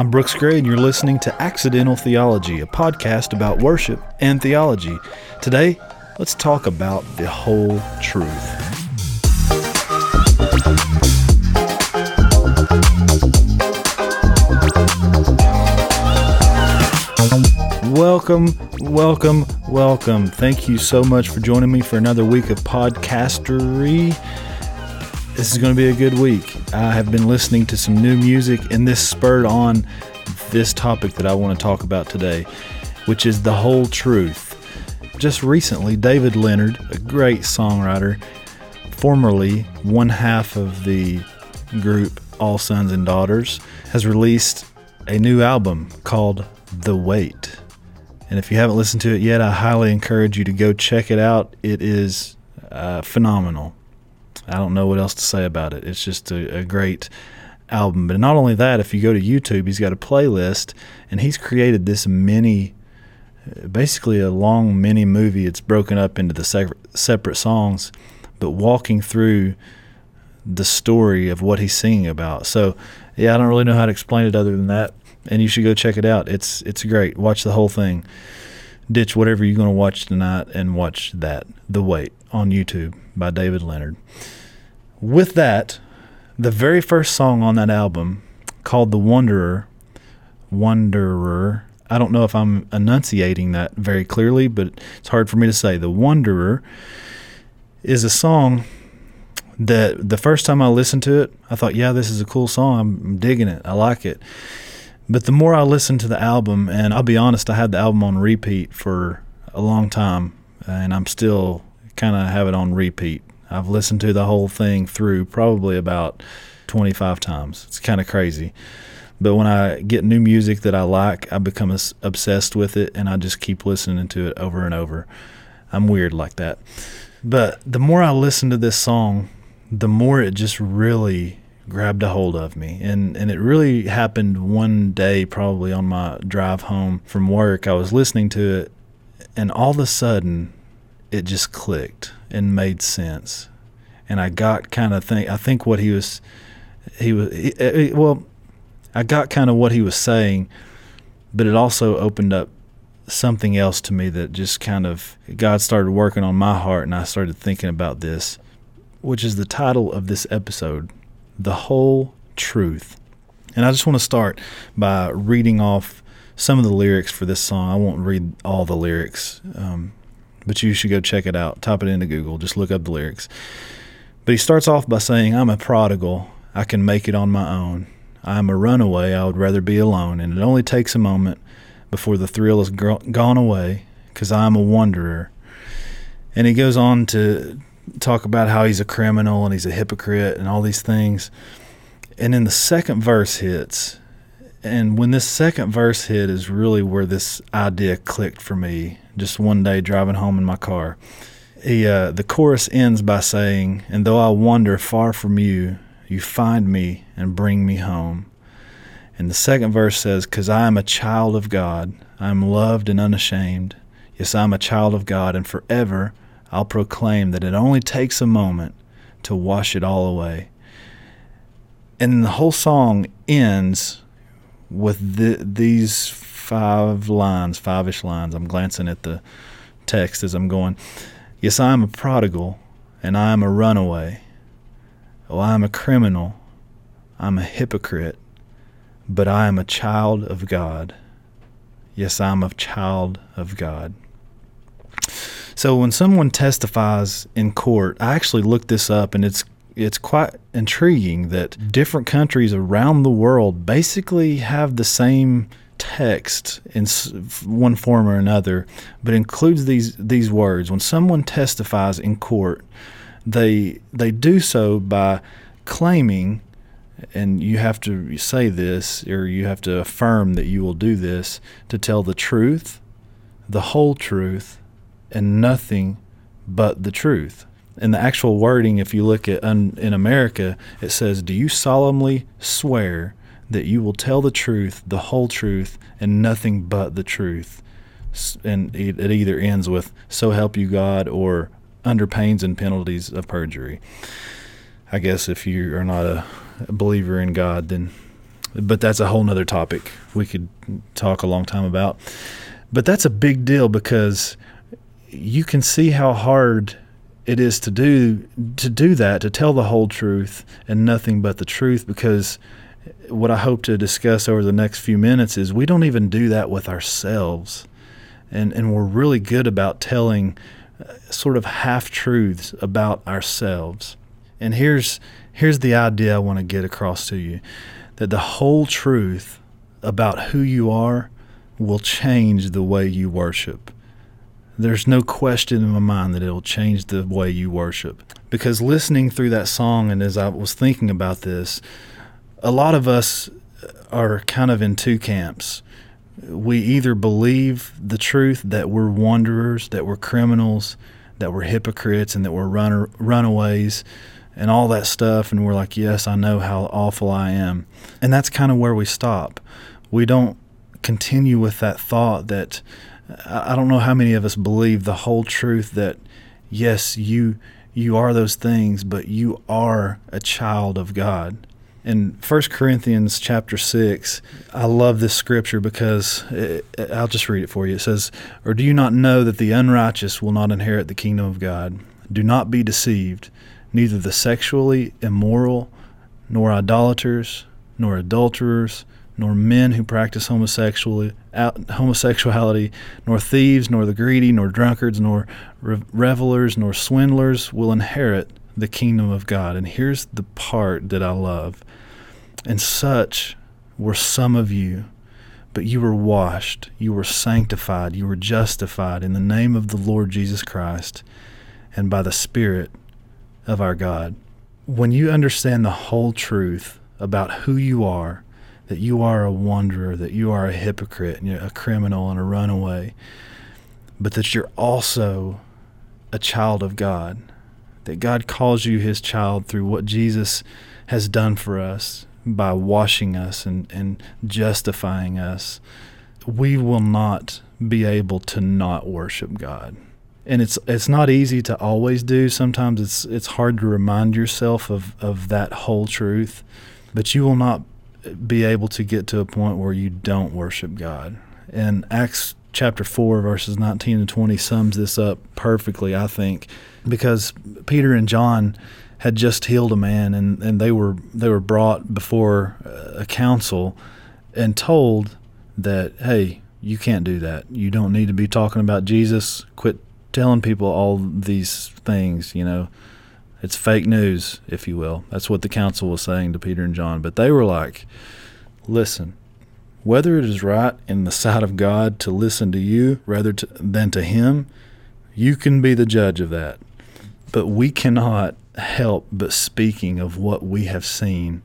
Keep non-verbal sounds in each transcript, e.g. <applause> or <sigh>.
I'm Brooks Gray, and you're listening to Accidental Theology, a podcast about worship and theology. Today, let's talk about the whole truth. Welcome, welcome, welcome. Thank you so much for joining me for another week of podcastery. This is going to be a good week. I have been listening to some new music, and this spurred on this topic that I want to talk about today, which is the whole truth. Just recently, David Leonard, a great songwriter, formerly one half of the group All Sons and Daughters, has released a new album called The Wait. And if you haven't listened to it yet, I highly encourage you to go check it out. It is uh, phenomenal. I don't know what else to say about it. It's just a, a great album. But not only that, if you go to YouTube, he's got a playlist and he's created this mini, basically a long mini movie. It's broken up into the separate songs, but walking through the story of what he's singing about. So, yeah, I don't really know how to explain it other than that. And you should go check it out. It's it's great. Watch the whole thing. Ditch whatever you're going to watch tonight and watch that. The Wait on YouTube by David Leonard with that, the very first song on that album, called The Wanderer, Wanderer, I don't know if I'm enunciating that very clearly, but it's hard for me to say. The Wanderer is a song that the first time I listened to it, I thought, yeah, this is a cool song. I'm digging it. I like it. But the more I listened to the album, and I'll be honest, I had the album on repeat for a long time, and I'm still kind of have it on repeat. I've listened to the whole thing through probably about 25 times. It's kind of crazy. But when I get new music that I like, I become obsessed with it and I just keep listening to it over and over. I'm weird like that. But the more I listen to this song, the more it just really grabbed a hold of me. And and it really happened one day probably on my drive home from work. I was listening to it and all of a sudden it just clicked and made sense. And I got kind of think I think what he was he was he, he, well I got kind of what he was saying, but it also opened up something else to me that just kind of God started working on my heart and I started thinking about this, which is the title of this episode, The Whole Truth. And I just want to start by reading off some of the lyrics for this song. I won't read all the lyrics. Um, but you should go check it out. Type it into Google. Just look up the lyrics. But he starts off by saying, I'm a prodigal. I can make it on my own. I am a runaway. I would rather be alone. And it only takes a moment before the thrill has gone away because I am a wanderer. And he goes on to talk about how he's a criminal and he's a hypocrite and all these things. And then the second verse hits. And when this second verse hit is really where this idea clicked for me just one day driving home in my car. He, uh, the chorus ends by saying, And though I wander far from you, you find me and bring me home. And the second verse says, Because I am a child of God, I am loved and unashamed. Yes, I'm a child of God, and forever I'll proclaim that it only takes a moment to wash it all away. And the whole song ends with the, these five lines, five ish lines. I'm glancing at the text as I'm going. Yes, I am a prodigal, and I am a runaway. Oh, I am a criminal. I'm a hypocrite, but I am a child of God. Yes, I'm a child of God. So when someone testifies in court, I actually looked this up and it's it's quite intriguing that different countries around the world basically have the same text in one form or another, but includes these these words. When someone testifies in court, they they do so by claiming, and you have to say this or you have to affirm that you will do this to tell the truth, the whole truth, and nothing but the truth. In the actual wording, if you look at un, in America, it says, "Do you solemnly swear?" that you will tell the truth, the whole truth, and nothing but the truth. And it, it either ends with "So help you God" or "Under pains and penalties of perjury." I guess if you are not a believer in God, then but that's a whole nother topic we could talk a long time about. But that's a big deal because you can see how hard it is to do to do that to tell the whole truth and nothing but the truth because what I hope to discuss over the next few minutes is we don't even do that with ourselves. And and we're really good about telling uh, sort of half truths about ourselves. And here's here's the idea I want to get across to you that the whole truth about who you are will change the way you worship there's no question in my mind that it'll change the way you worship. Because listening through that song, and as I was thinking about this, a lot of us are kind of in two camps. We either believe the truth that we're wanderers, that we're criminals, that we're hypocrites, and that we're runner, runaways, and all that stuff, and we're like, yes, I know how awful I am. And that's kind of where we stop. We don't continue with that thought that I don't know how many of us believe the whole truth that yes, you you are those things, but you are a child of God. In 1 Corinthians chapter 6, I love this scripture because it, I'll just read it for you. It says, Or do you not know that the unrighteous will not inherit the kingdom of God? Do not be deceived. Neither the sexually immoral, nor idolaters, nor adulterers, nor men who practice homosexuality, nor thieves, nor the greedy, nor drunkards, nor revelers, nor swindlers will inherit the kingdom of God. And here's the part that I love. And such were some of you, but you were washed, you were sanctified, you were justified in the name of the Lord Jesus Christ and by the Spirit of our God. When you understand the whole truth about who you are, that you are a wanderer, that you are a hypocrite, and you're a criminal and a runaway, but that you're also a child of God, that God calls you his child through what Jesus has done for us by washing us and, and justifying us, we will not be able to not worship God. And it's it's not easy to always do. Sometimes it's it's hard to remind yourself of, of that whole truth. But you will not be able to get to a point where you don't worship God. And Acts chapter 4, verses 19 and 20 sums this up perfectly, I think, because Peter and John had just healed a man and, and they were they were brought before a council and told that hey you can't do that. You don't need to be talking about Jesus. Quit telling people all these things you know it's fake news, if you will. That's what the council was saying to Peter and John. But they were like, listen, whether it is right in the sight of God to listen to you rather to, than to Him, you can be the judge of that. But we cannot help but speaking of what we have seen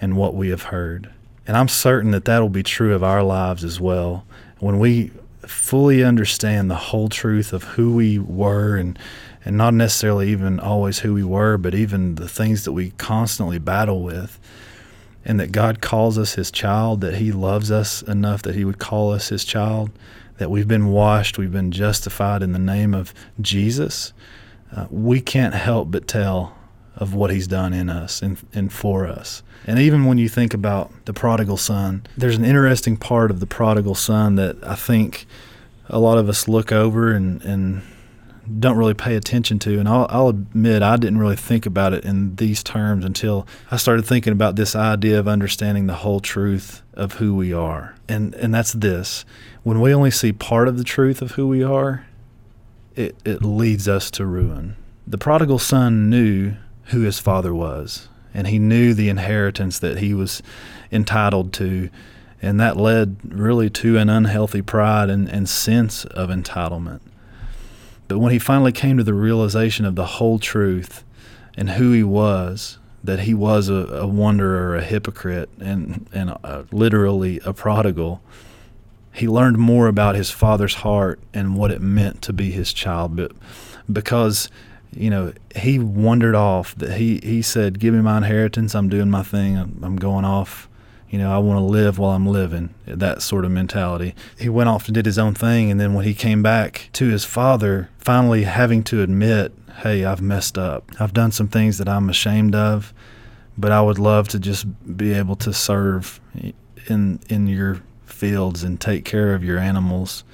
and what we have heard. And I'm certain that that'll be true of our lives as well. When we fully understand the whole truth of who we were and and not necessarily even always who we were, but even the things that we constantly battle with. And that God calls us His child, that He loves us enough that He would call us His child, that we've been washed, we've been justified in the name of Jesus. Uh, we can't help but tell of what He's done in us and, and for us. And even when you think about the prodigal son, there's an interesting part of the prodigal son that I think a lot of us look over and, and don't really pay attention to. And I'll, I'll, admit I didn't really think about it in these terms until I started thinking about this idea of understanding the whole truth of who we are. And and that's this: when we only see part of the truth of who we are, it it leads us to ruin. The prodigal son knew who his father was, and he knew the inheritance that he was entitled to. And that led really to an unhealthy pride and, and sense of entitlement. But when he finally came to the realization of the whole truth and who he was, that he was a, a wanderer, a hypocrite, and, and a, literally a prodigal, he learned more about his father's heart and what it meant to be his child. But because you know, he wandered off. That he he said, "Give me my inheritance. I'm doing my thing. I'm, I'm going off you know, I want to live while I'm living, that sort of mentality. He went off and did his own thing. And then when he came back to his father, finally having to admit, hey, I've messed up. I've done some things that I'm ashamed of, but I would love to just be able to serve in in your fields and take care of your animals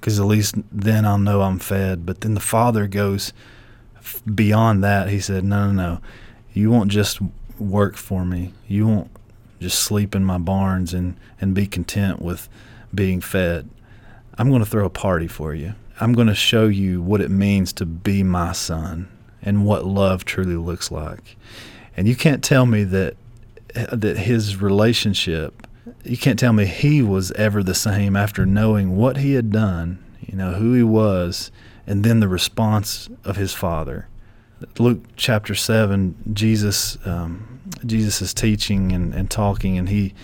because at least then I'll know I'm fed. But then the father goes beyond that. He said, No, no, no. You won't just work for me. You won't just sleep in my barns and, and be content with being fed. I'm going to throw a party for you. I'm going to show you what it means to be my son and what love truly looks like. And you can't tell me that that his relationship you can't tell me he was ever the same after knowing what he had done, you know, who he was, and then the response of his father. Luke chapter 7, Jesus, um, Jesus is teaching and, and talking, and he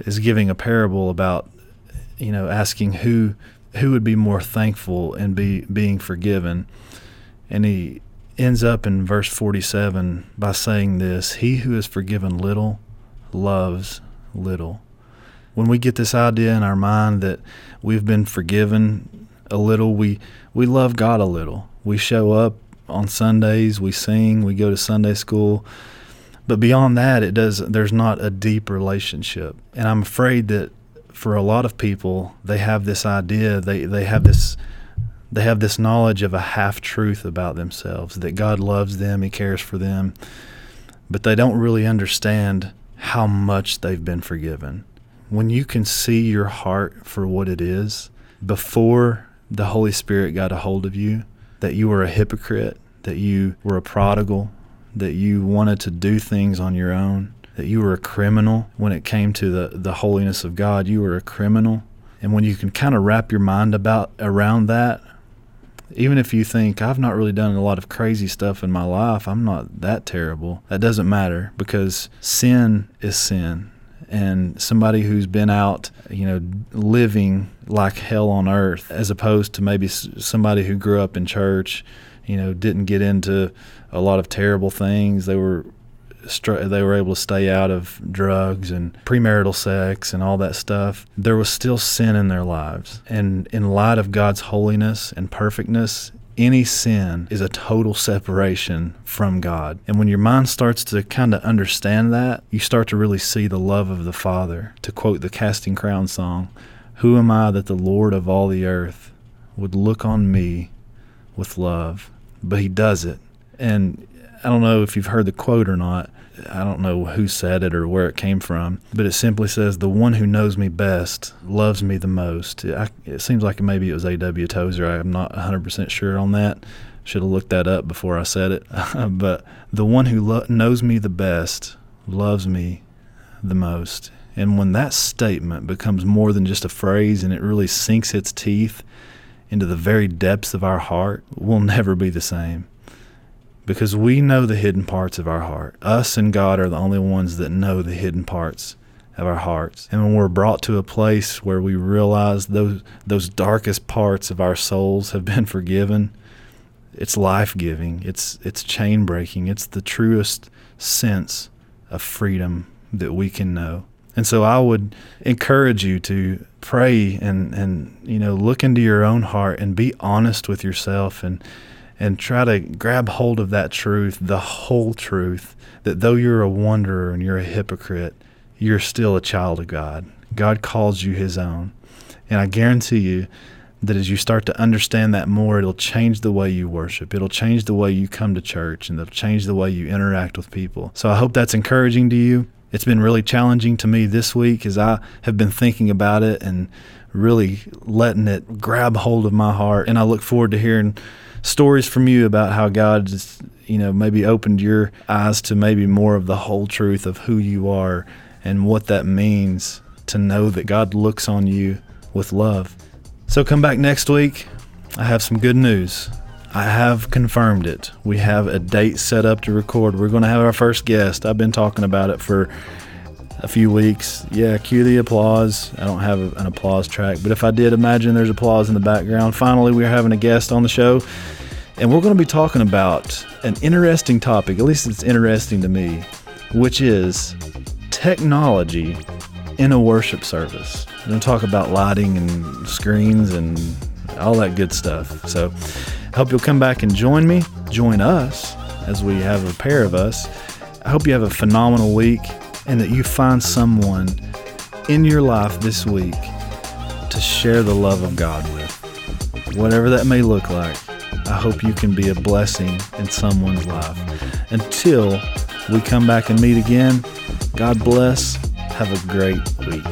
is giving a parable about, you know, asking who who would be more thankful and be being forgiven. And he ends up in verse 47 by saying this He who is forgiven little loves little. When we get this idea in our mind that we've been forgiven a little, we, we love God a little. We show up on Sundays, we sing, we go to Sunday school. But beyond that, it does there's not a deep relationship. And I'm afraid that for a lot of people, they have this idea, they, they have this they have this knowledge of a half truth about themselves that God loves them, He cares for them, but they don't really understand how much they've been forgiven. When you can see your heart for what it is before the Holy Spirit got a hold of you, that you were a hypocrite, that you were a prodigal, that you wanted to do things on your own, that you were a criminal when it came to the, the holiness of God, you were a criminal. And when you can kind of wrap your mind about around that, even if you think I've not really done a lot of crazy stuff in my life, I'm not that terrible. That doesn't matter because sin is sin. And somebody who's been out, you know, living like hell on earth, as opposed to maybe somebody who grew up in church, you know, didn't get into a lot of terrible things. They were they were able to stay out of drugs and premarital sex and all that stuff, there was still sin in their lives. And in light of God's holiness and perfectness, any sin is a total separation from God. And when your mind starts to kind of understand that, you start to really see the love of the Father. To quote the Casting Crown song, Who am I that the Lord of all the earth would look on me with love? But He does it. And I don't know if you've heard the quote or not, I don't know who said it or where it came from, but it simply says, The one who knows me best loves me the most. I, it seems like maybe it was A.W. Tozer. I'm not 100% sure on that. Should have looked that up before I said it. <laughs> but the one who lo- knows me the best loves me the most. And when that statement becomes more than just a phrase and it really sinks its teeth into the very depths of our heart, we'll <laughs> never be the same because we know the hidden parts of our heart. Us and God are the only ones that know the hidden parts of our hearts. And when we're brought to a place where we realize those those darkest parts of our souls have been <laughs> forgiven, it's life-giving. It's it's chain-breaking. It's the truest sense of freedom that we can know. And so I would encourage you to pray and and you know look into your own heart and be honest with yourself and and try to grab hold of that truth, the whole truth, that though you're a wanderer and you're a hypocrite, you're still a child of God. God calls you his own. And I guarantee you that as you start to understand that more, it'll change the way you worship. It'll change the way you come to church and it'll change the way you interact with people. So I hope that's encouraging to you. It's been really challenging to me this week as I have been thinking about it and really letting it grab hold of my heart. And I look forward to hearing stories from you about how God you know, maybe opened your eyes to maybe more of the whole truth of who you are and what that means to know that God looks on you with love. So come back next week. I have some good news. I have confirmed it. We have a date set up to record. We're going to have our first guest. I've been talking about it for a few weeks. Yeah, cue the applause. I don't have an applause track, but if I did, imagine there's applause in the background. Finally, we're having a guest on the show, and we're going to be talking about an interesting topic, at least it's interesting to me, which is technology in a worship service. We're going to talk about lighting and screens and all that good stuff. So, I hope you'll come back and join me, join us as we have a pair of us I hope you have a phenomenal week and that you find someone in your life this week to share the love of God with. Whatever that may look like, I hope you can be a blessing in someone's life. Until we come back and meet again, God bless. Have a great week.